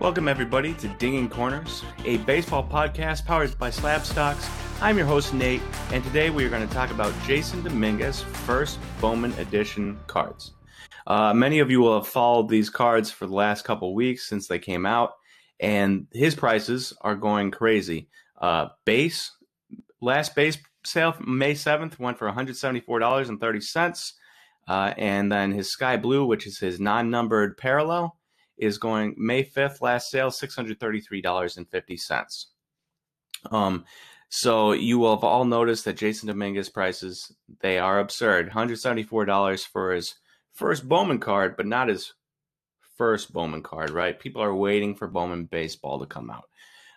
Welcome, everybody, to Dinging Corners, a baseball podcast powered by Slab Stocks. I'm your host, Nate, and today we are going to talk about Jasson Dominguez first Bowman Edition cards. Uh, many of you will have followed these cards for the last couple weeks since they came out, and his prices are going crazy. Uh, base, last base sale May 7th went for $174.30. Uh, and then his Sky Blue, which is his non numbered parallel, is going May 5th, last sale, $633.50. Um, so you will have all noticed that Jasson Dominguez prices, they are absurd. $174 for his first Bowman card, but not his first Bowman card, right? People are waiting for Bowman baseball to come out.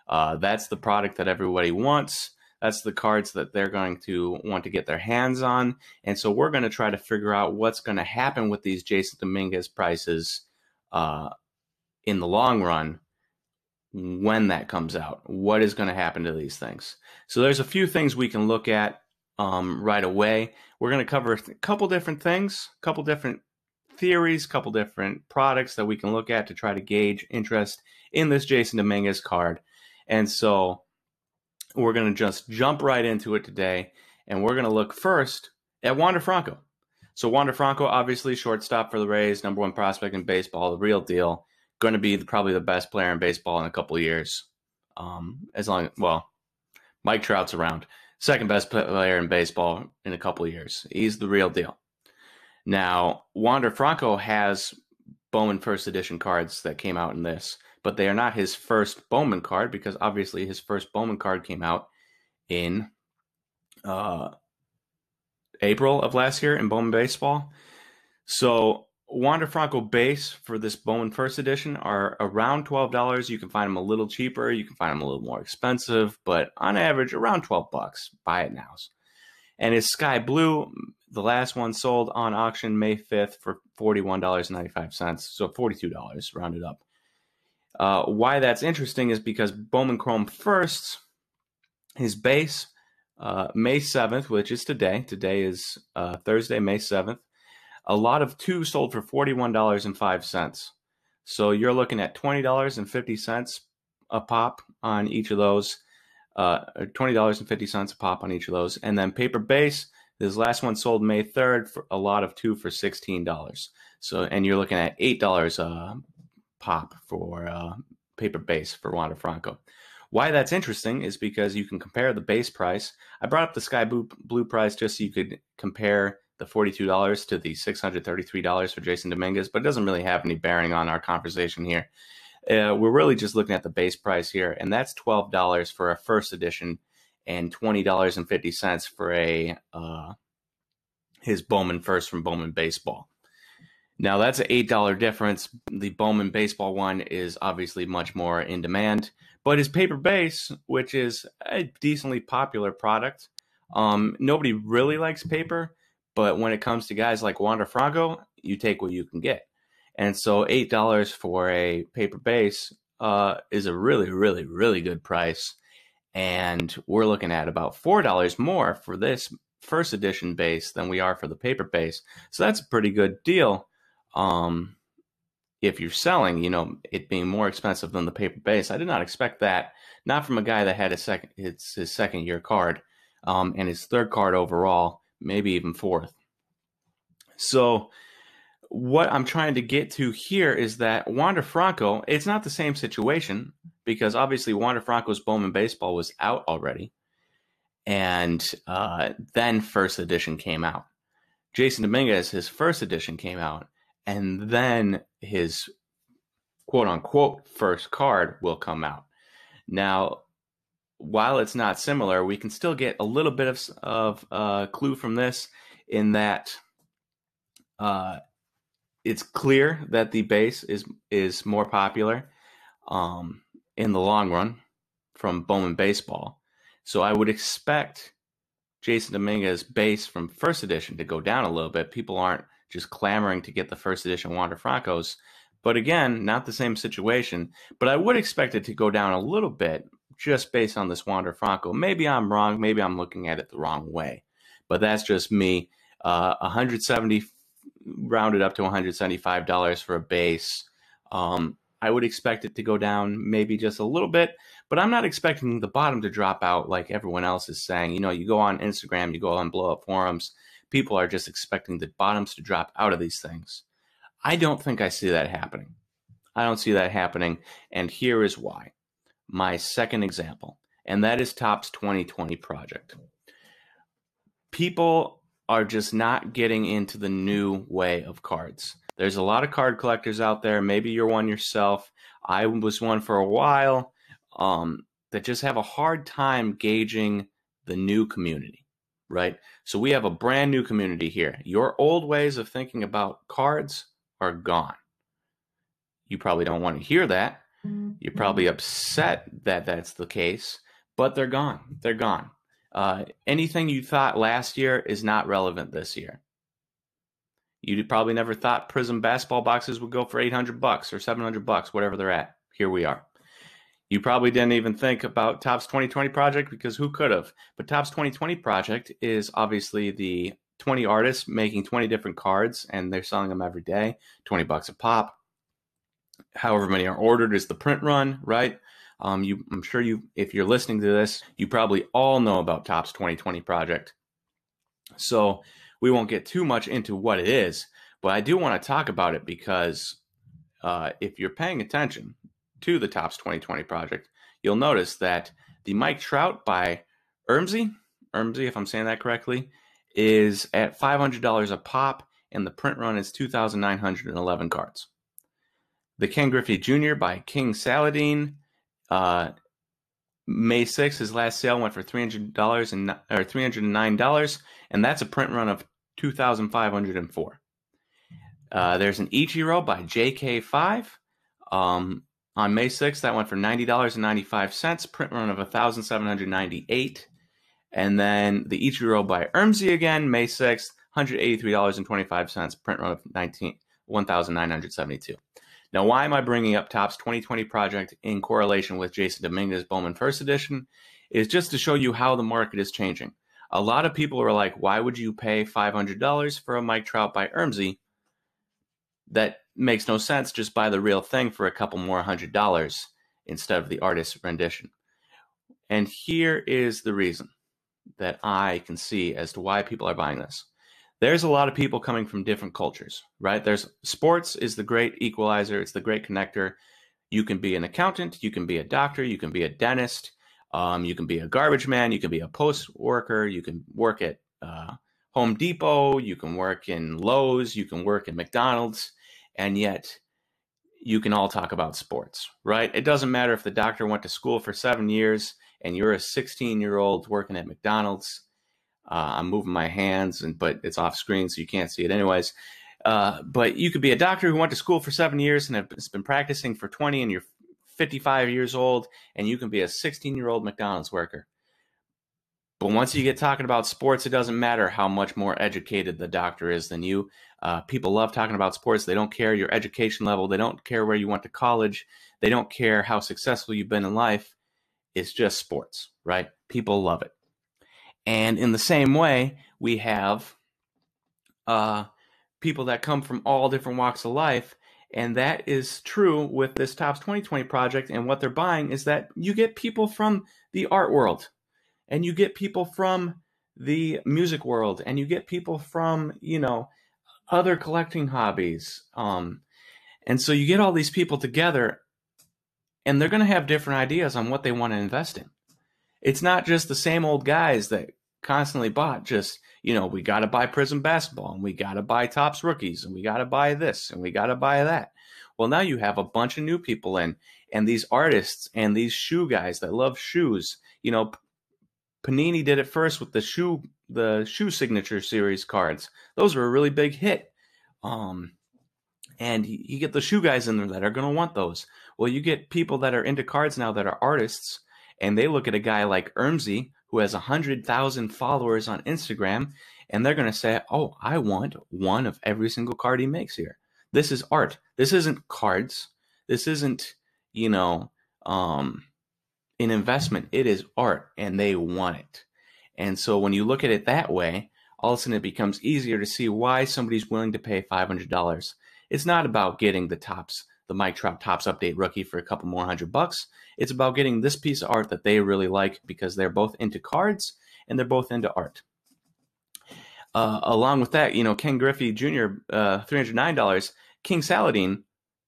Uh, that's the product that everybody wants. That's the cards that they're going to want to get their hands on. And so we're going to try to figure out what's going to happen with these Jasson Dominguez prices uh, in the long run when that comes out. What is going to happen to these things? So there's a few things we can look at um, right away. We're going to cover a couple different things, a couple different theories, a couple different products that we can look at to try to gauge interest in this Jasson Dominguez card. And so we're going to just jump right into it today. And we're going to look first at Wander Franco. So Wander Franco, obviously shortstop for the Rays, number one prospect in baseball, the real deal going to be the, probably the best player in baseball in a couple of years. Um, as long well, Mike Trout's around, second best player in baseball in a couple of years. He's the real deal. Now, Wander Franco has Bowman first edition cards that came out in this, but they are not his first Bowman card because obviously his first Bowman card came out in uh, April of last year in Bowman baseball. So Wander Franco base for this Bowman First Edition are around twelve dollars. You can find them a little cheaper. You can find them a little more expensive, but on average, around twelve bucks. Buy it now. And his Sky Blue, the last one sold on auction May fifth for forty one dollars ninety five cents, so forty two dollars rounded up. Uh, why that's interesting is because Bowman Chrome First, his base, uh, May seventh, which is today. Today is uh, Thursday, May seventh a lot of two sold for $41.05. So you're looking at $20.50 a pop on each of those. Uh, $20.50 a pop on each of those. And then paper base, this last one sold May 3rd for a lot of two for $16. So, and you're looking at $8 a pop for uh, paper base for Wander Franco. Why that's interesting is because you can compare the base price. I brought up the Sky blue price just so you could compare the $42 to the $633 for Jasson Dominguez, but it doesn't really have any bearing on our conversation here. Uh, we're really just looking at the base price here, and that's $12 for a first edition and $20.50 for a uh, his Bowman first from Bowman Baseball. Now that's an $8 difference. The Bowman Baseball one is obviously much more in demand, but his paper base, which is a decently popular product, um, nobody really likes paper but when it comes to guys like Wander Franco, you take what you can get. And so eight dollars for a paper base uh, is a really, really, really good price. And we're looking at about four dollars more for this first edition base than we are for the paper base. So that's a pretty good deal. Um, if you're selling, you know, it being more expensive than the paper base. I did not expect that. Not from a guy that had a second, it's his second year card, um, and his third card overall maybe even fourth. So, what I'm trying to get to here is that Wander Franco, it's not the same situation because obviously Wander Franco's Bowman Baseball was out already. And uh, then first edition came out. Jasson Dominguez, his first edition came out. And then his quote unquote first card will come out. Now, while it's not similar, we can still get a little bit of, of uh, clue from this in that uh, it's clear that the base is is more popular um, in the long run from Bowman baseball. So I would expect Jasson Dominguez base from first edition to go down a little bit. People aren't just clamoring to get the first edition Wander Francos. But again, not the same situation. But I would expect it to go down a little bit just based on this Wander Franco. Maybe I'm wrong. Maybe I'm looking at it the wrong way. But that's just me. Uh, 170 rounded up to $175 for a base. Um, I would expect it to go down maybe just a little bit, but I'm not expecting the bottom to drop out like everyone else is saying. You know, you go on Instagram, you go on Blowout forums, people are just expecting the bottoms to drop out of these things. I don't think I see that happening. I don't see that happening. And here is why. My second example, and that is Topps 2020 project. People are just not getting into the new way of cards. There's a lot of card collectors out there. Maybe you're one yourself. I was one for a while um, that just have a hard time gauging the new community, right? So we have a brand new community here. Your old ways of thinking about cards are gone. You probably don't want to hear that. You're probably mm-hmm. upset that that's the case, but they're gone. They're gone. Uh, anything you thought last year is not relevant this year. You probably never thought Prizm basketball boxes would go for 800 bucks or 700 bucks, whatever they're at. Here we are. You probably didn't even think about Topps 2020 project because who could have? But Topps 2020 project is obviously the 20 artists making 20 different cards and they're selling them every day, 20 bucks a pop. However many are ordered is the print run, right? Um, you, I'm sure you, if you're listening to this, you probably all know about Topps 2020 project. So we won't get too much into what it is, but I do want to talk about it because uh, if you're paying attention to the Topps 2020 project, you'll notice that the Mike Trout by Ermsy, Ermsy, if I'm saying that correctly, is at $500 a pop, and the print run is 2,911 cards. The Ken Griffey Jr. by King Saladeen uh, May 6th, his last sale went for $300 and or $309, and that's a print run of 2,504. Uh, there's an Ichiro by JK5. Um, on May 6th, that went for $90.95, print run of 1,798. And then the Ichiro by Ermsy again, May 6th, $183.25, print run of 19, 1,972. Now, why am I bringing up Topps 2020 project in correlation with Jasson Dominguez Bowman First Edition? Is just to show you how the market is changing. A lot of people are like, why would you pay $500 for a Mike Trout by Ermsy? That makes no sense. Just buy the real thing for a couple more hundred dollars instead of the artist's rendition. And here is the reason that I can see as to why people are buying this there's a lot of people coming from different cultures, right? There's sports is the great equalizer, it's the great connector. You can be an accountant, you can be a doctor, you can be a dentist, um, you can be a garbage man, you can be a post worker, you can work at uh, Home Depot, you can work in Lowe's, you can work in McDonald's, and yet you can all talk about sports, right? It doesn't matter if the doctor went to school for seven years and you're a 16 year old working at McDonald's uh, I'm moving my hands, and but it's off screen, so you can't see it anyways. Uh, but you could be a doctor who went to school for seven years and has been practicing for 20, and you're 55 years old, and you can be a 16 year old McDonald's worker. But once you get talking about sports, it doesn't matter how much more educated the doctor is than you. Uh, people love talking about sports. They don't care your education level. They don't care where you went to college. They don't care how successful you've been in life. It's just sports, right? People love it. And in the same way, we have uh, people that come from all different walks of life. And that is true with this Topps 2020 project. And what they're buying is that you get people from the art world, and you get people from the music world, and you get people from, you know, other collecting hobbies. Um, and so you get all these people together, and they're going to have different ideas on what they want to invest in. It's not just the same old guys that constantly bought just you know we got to buy Prizm basketball and we got to buy Topps rookies and we got to buy this and we got to buy that. Well now you have a bunch of new people in and these artists and these shoe guys that love shoes you know Panini did it first with the shoe the shoe signature series cards. Those were a really big hit. Um and you get the shoe guys in there that are going to want those. Well you get people that are into cards now that are artists and they look at a guy like Ermsy who has 100,000 followers on Instagram, and they're going to say, Oh, I want one of every single card he makes here. This is art. This isn't cards. This isn't, you know, um, an investment. It is art, and they want it. And so when you look at it that way, all of a sudden it becomes easier to see why somebody's willing to pay $500. It's not about getting the Topps the Mike Trout Topps Update rookie for a couple more hundred bucks. It's about getting this piece of art that they really like because they're both into cards and they're both into art. Uh, along with that, you know, Ken Griffey Jr., uh, $309. King Saladeen,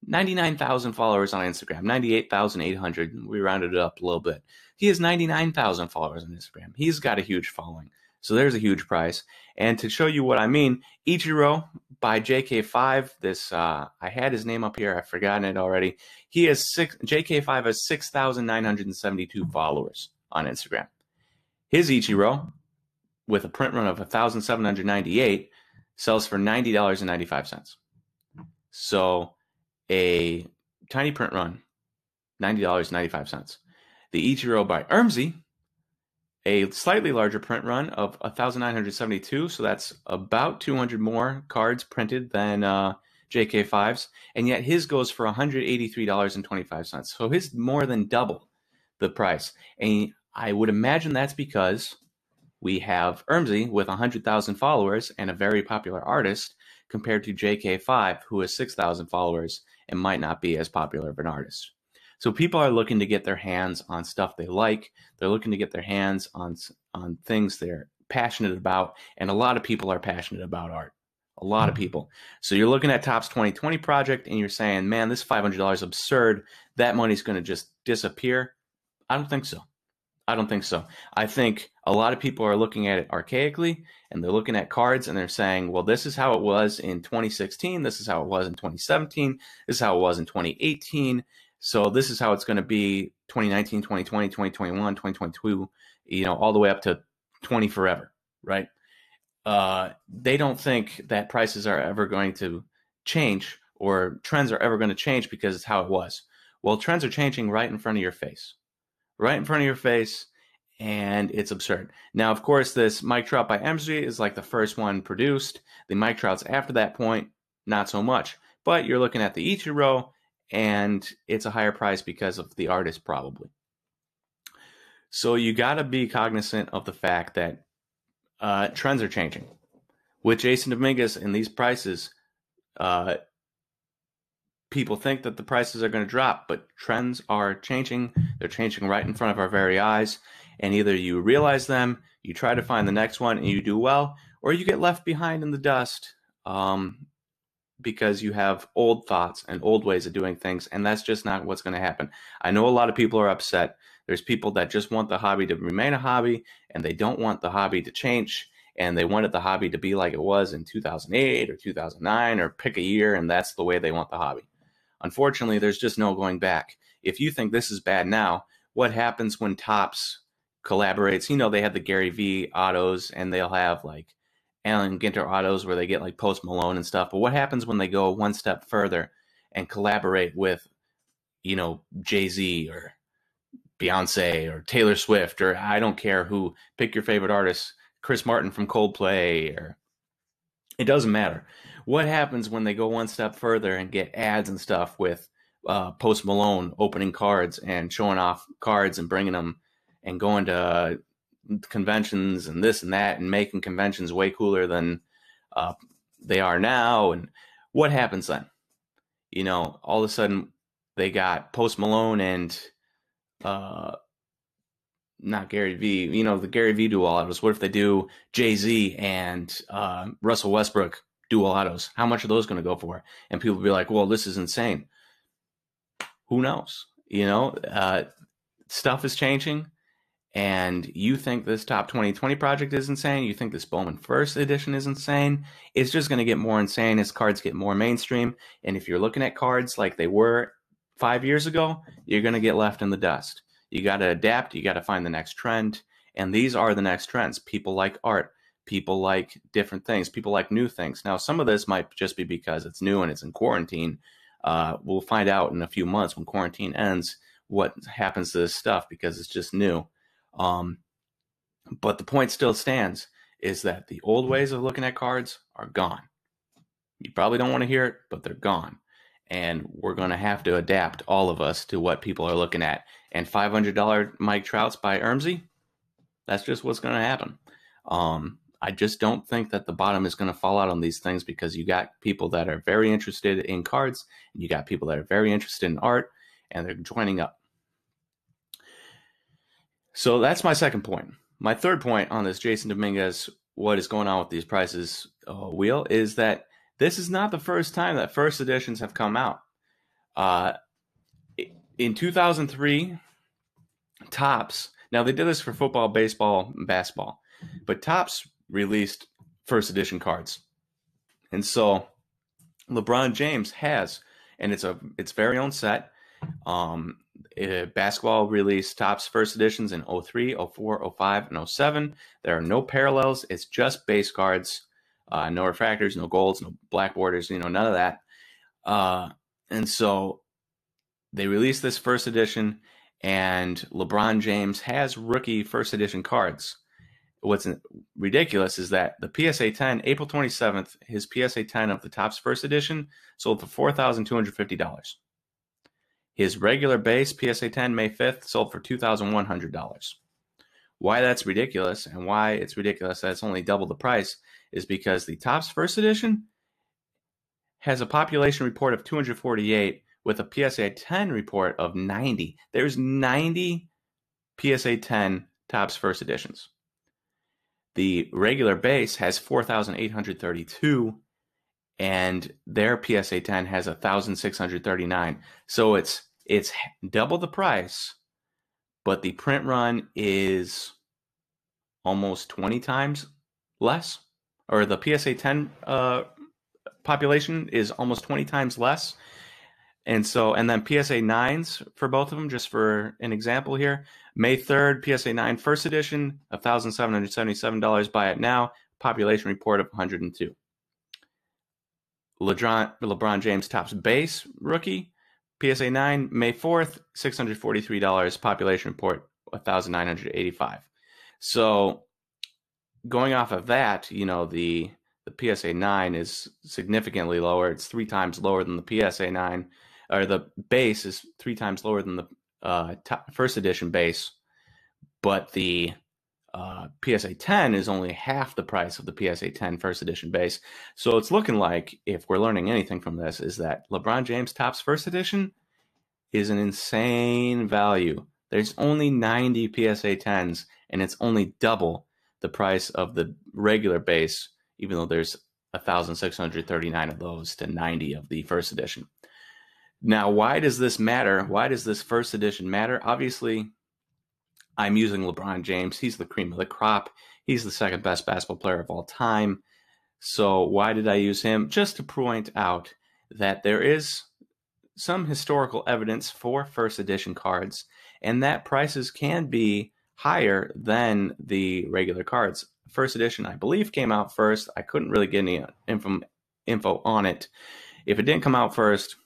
99,000 followers on Instagram, 98,800. We rounded it up a little bit. He has 99,000 followers on Instagram. He's got a huge following. So there's a huge price. And to show you what I mean, Ichiro by JK5, this, uh, I had his name up here. I've forgotten it already. He has six, JK5 has 6,972 followers on Instagram. His Ichiro, with a print run of 1,798, sells for $90.95. So a tiny print run, $90.95. The Ichiro by Ermsy, a slightly larger print run of 1,972. So that's about 200 more cards printed than uh, JK5's. And yet his goes for $183.25. So his more than double the price. And I would imagine that's because we have Ermsy with 100,000 followers and a very popular artist compared to JK5, who has 6,000 followers and might not be as popular of an artist. So people are looking to get their hands on stuff they like. They're looking to get their hands on on things they're passionate about, and a lot of people are passionate about art. A lot of mm-hmm. people. So you're looking at Topps 2020 project, and you're saying, "Man, this $500 is absurd. That money's going to just disappear." I don't think so. I don't think so. I think a lot of people are looking at it archaically and they're looking at cards and they're saying, well, this is how it was in 2016. This is how it was in 2017. This is how it was in 2018. So this is how it's going to be 2019, 2020, 2021, 2022, you know, all the way up to 20 forever, right? Uh, they don't think that prices are ever going to change or trends are ever going to change because it's how it was. Well, trends are changing right in front of your face right in front of your face, and it's absurd. Now, of course, this Mike Trout by Ermsy is like the first one produced. The Mike Trouts after that point, not so much. But you're looking at the Ichiro, and it's a higher price because of the artist, probably. So you got to be cognizant of the fact that uh, trends are changing. With Jasson Dominguez and these prices, uh, people think that the prices are going to drop, but trends are changing. They're changing right in front of our very eyes. And either you realize them, you try to find the next one, and you do well, or you get left behind in the dust um, because you have old thoughts and old ways of doing things. And that's just not what's going to happen. I know a lot of people are upset. There's people that just want the hobby to remain a hobby and they don't want the hobby to change and they wanted the hobby to be like it was in 2008 or 2009 or pick a year and that's the way they want the hobby Unfortunately, there's just no going back. If you think this is bad now, what happens when Topps collaborates? You know, they have the Gary V autos and they'll have like Allen Ginter autos where they get like Post Malone and stuff. But what happens when they go one step further and collaborate with, you know, Jay Z or Beyonce or Taylor Swift or I don't care who, pick your favorite artist, Chris Martin from Coldplay or it doesn't matter. What happens when they go one step further and get ads and stuff with uh, Post Malone opening cards and showing off cards and bringing them and going to conventions and this and that and making conventions way cooler than uh, they are now? And what happens then? You know, all of a sudden they got Post Malone and uh, not Gary V. You know, the Gary V dual autos. What if they do Jay Z and uh, Russell Westbrook dual autos. How much are those going to go for? And people be like, well, this is insane. Who knows? You know, uh, stuff is changing. And you think this top 2020 project is insane. You think this Bowman First Edition is insane. It's just going to get more insane as cards get more mainstream. And if you're looking at cards like they were five years ago, you're going to get left in the dust. You got to adapt. You got to find the next trend. And these are the next trends. People like art people like different things people like new things now some of this might just be because it's new and it's in quarantine uh, we'll find out in a few months when quarantine ends what happens to this stuff because it's just new um, but the point still stands is that the old ways of looking at cards are gone. You probably don't want to hear it but they're gone. And we're going to have to adapt all of us to what people are looking at. And $500 mike trouts by ermsy? That's just what's going to happen. Um, I just don't think that the bottom is going to fall out on these things because you got people that are very interested in cards and you got people that are very interested in art and they're joining up. So that's my second point. My third point on this Jasson Dominguez, what is going on with these prices uh, wheel, is that this is not the first time that first editions have come out. Uh, in 2003, Topps, now they did this for football, baseball, and basketball, but Topps released first edition cards. And so LeBron James has, and it's a its very own set. Um, uh, basketball released Topps first editions in 03, 04, 05, and 07. There are no parallels. It's just base cards, uh, no refractors, no golds, no black borders, you know, none of that. Uh, and so they released this first edition, and LeBron James has rookie first edition cards. What's ridiculous is that the PSA 10, April 27th, his PSA 10 of the Topps first edition sold for $4,250. His regular base PSA 10 May 5th sold for $2,100. Why that's ridiculous and why it's ridiculous that it's only double the price is because the Topps first edition has a population report of 248 with a PSA 10 report of 90. There's 90 PSA 10 Topps first editions. The regular base has 4,832 and their PSA 10 has 1,639. So it's it's double the price, but the print run is almost 20 times less, or the PSA 10 uh, population is almost 20 times less. And so, and then PSA 9s for both of them, just for an example here. May 3rd, PSA 9 first edition, $1,777. Buy it now. Population report of 102. LeBron, LeBron James Topps base rookie, PSA 9, May 4th, $643. Population report, 1,985. So going off of that, you know, the the PSA 9 is significantly lower. It's three times lower than the PSA 9, or the base is three times lower than the uh, first edition base. But the uh, PSA 10 is only half the price of the PSA 10 first edition base. So it's looking like, if we're learning anything from this, is that LeBron James Topps first edition is an insane value. There's only 90 PSA 10s, and it's only double the price of the regular base, even though there's 1,639 of those to 90 of the first edition. Now, why does this matter? Why does this first edition matter? Obviously, I'm using LeBron James. He's the cream of the crop. He's the second best basketball player of all time. So why did I use him? Just to point out that there is some historical evidence for first edition cards and that prices can be higher than the regular cards. First edition, I believe, came out first. I couldn't really get any info, info on it. If it didn't come out first,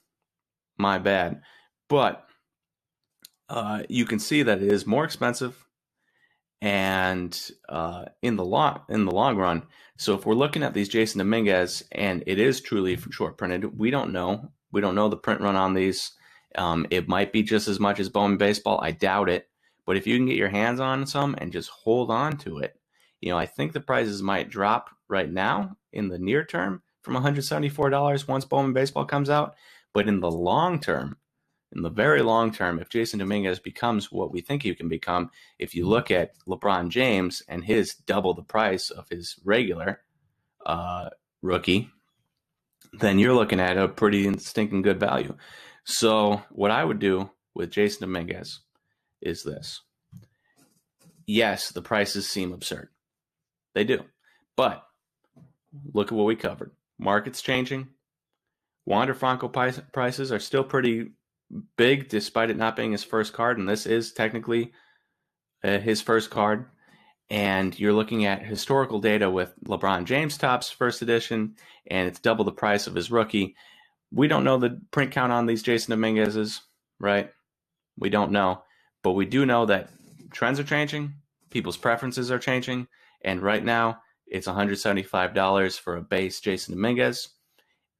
my bad. But uh, you can see that it is more expensive and uh, in the long in the long run. So if we're looking at these Jasson Dominguez and it is truly short printed, we don't know. We don't know the print run on these. Um, it might be just as much as Bowman baseball. I doubt it. But if you can get your hands on some and just hold on to it, you know, I think the prices might drop right now in the near term from $174 once Bowman baseball comes out. But in the long term, in the very long term, if Jasson Dominguez becomes what we think he can become, if you look at LeBron James and his double the price of his regular uh, rookie, then you're looking at a pretty stinking good value. So, what I would do with Jasson Dominguez is this. Yes, the prices seem absurd. They do. But look at what we covered. Market's changing. Wander Franco prices are still pretty big despite it not being his first card, and this is technically uh, his first card. And you're looking at historical data with LeBron James Topps first edition, and it's double the price of his rookie. We don't know the print count on these Jasson Dominguez's, right? We don't know, but we do know that trends are changing, people's preferences are changing, and right now it's $175 for a base Jasson Dominguez.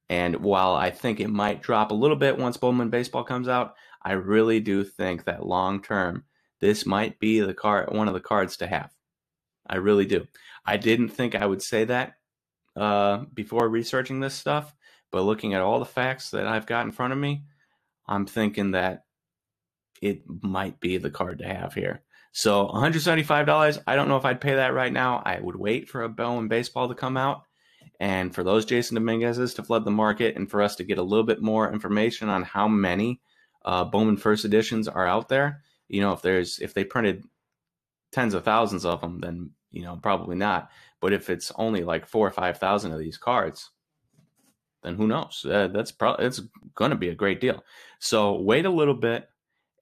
And while I think it might drop a little bit once Bowman Baseball comes out, I really do think that long term, this might be the card, one of the cards to have. I really do. I didn't think I would say that uh, before researching this stuff, but looking at all the facts that I've got in front of me, I'm thinking that it might be the card to have here. So $175, I don't know if I'd pay that right now. I would wait for a Bowman baseball to come out and for those Jasson Dominguez's to flood the market and for us to get a little bit more information on how many uh, Bowman first editions are out there. You know, if there's if they printed tens of thousands of them, then you know probably not. But if it's only like four or five thousand of these cards, then who knows? Uh, that's probably it's going to be a great deal. So wait a little bit,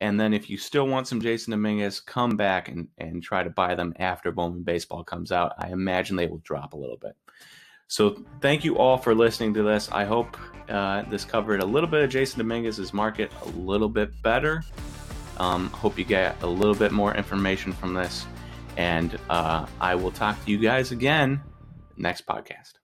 and then if you still want some Jasson Dominguez, come back and and try to buy them after Bowman Baseball comes out. I imagine they will drop a little bit. So thank you all for listening to this. I hope uh, this covered a little bit of Jasson Dominguez's market a little bit better. Um, hope you get a little bit more information from this. And uh, I will talk to you guys again next podcast.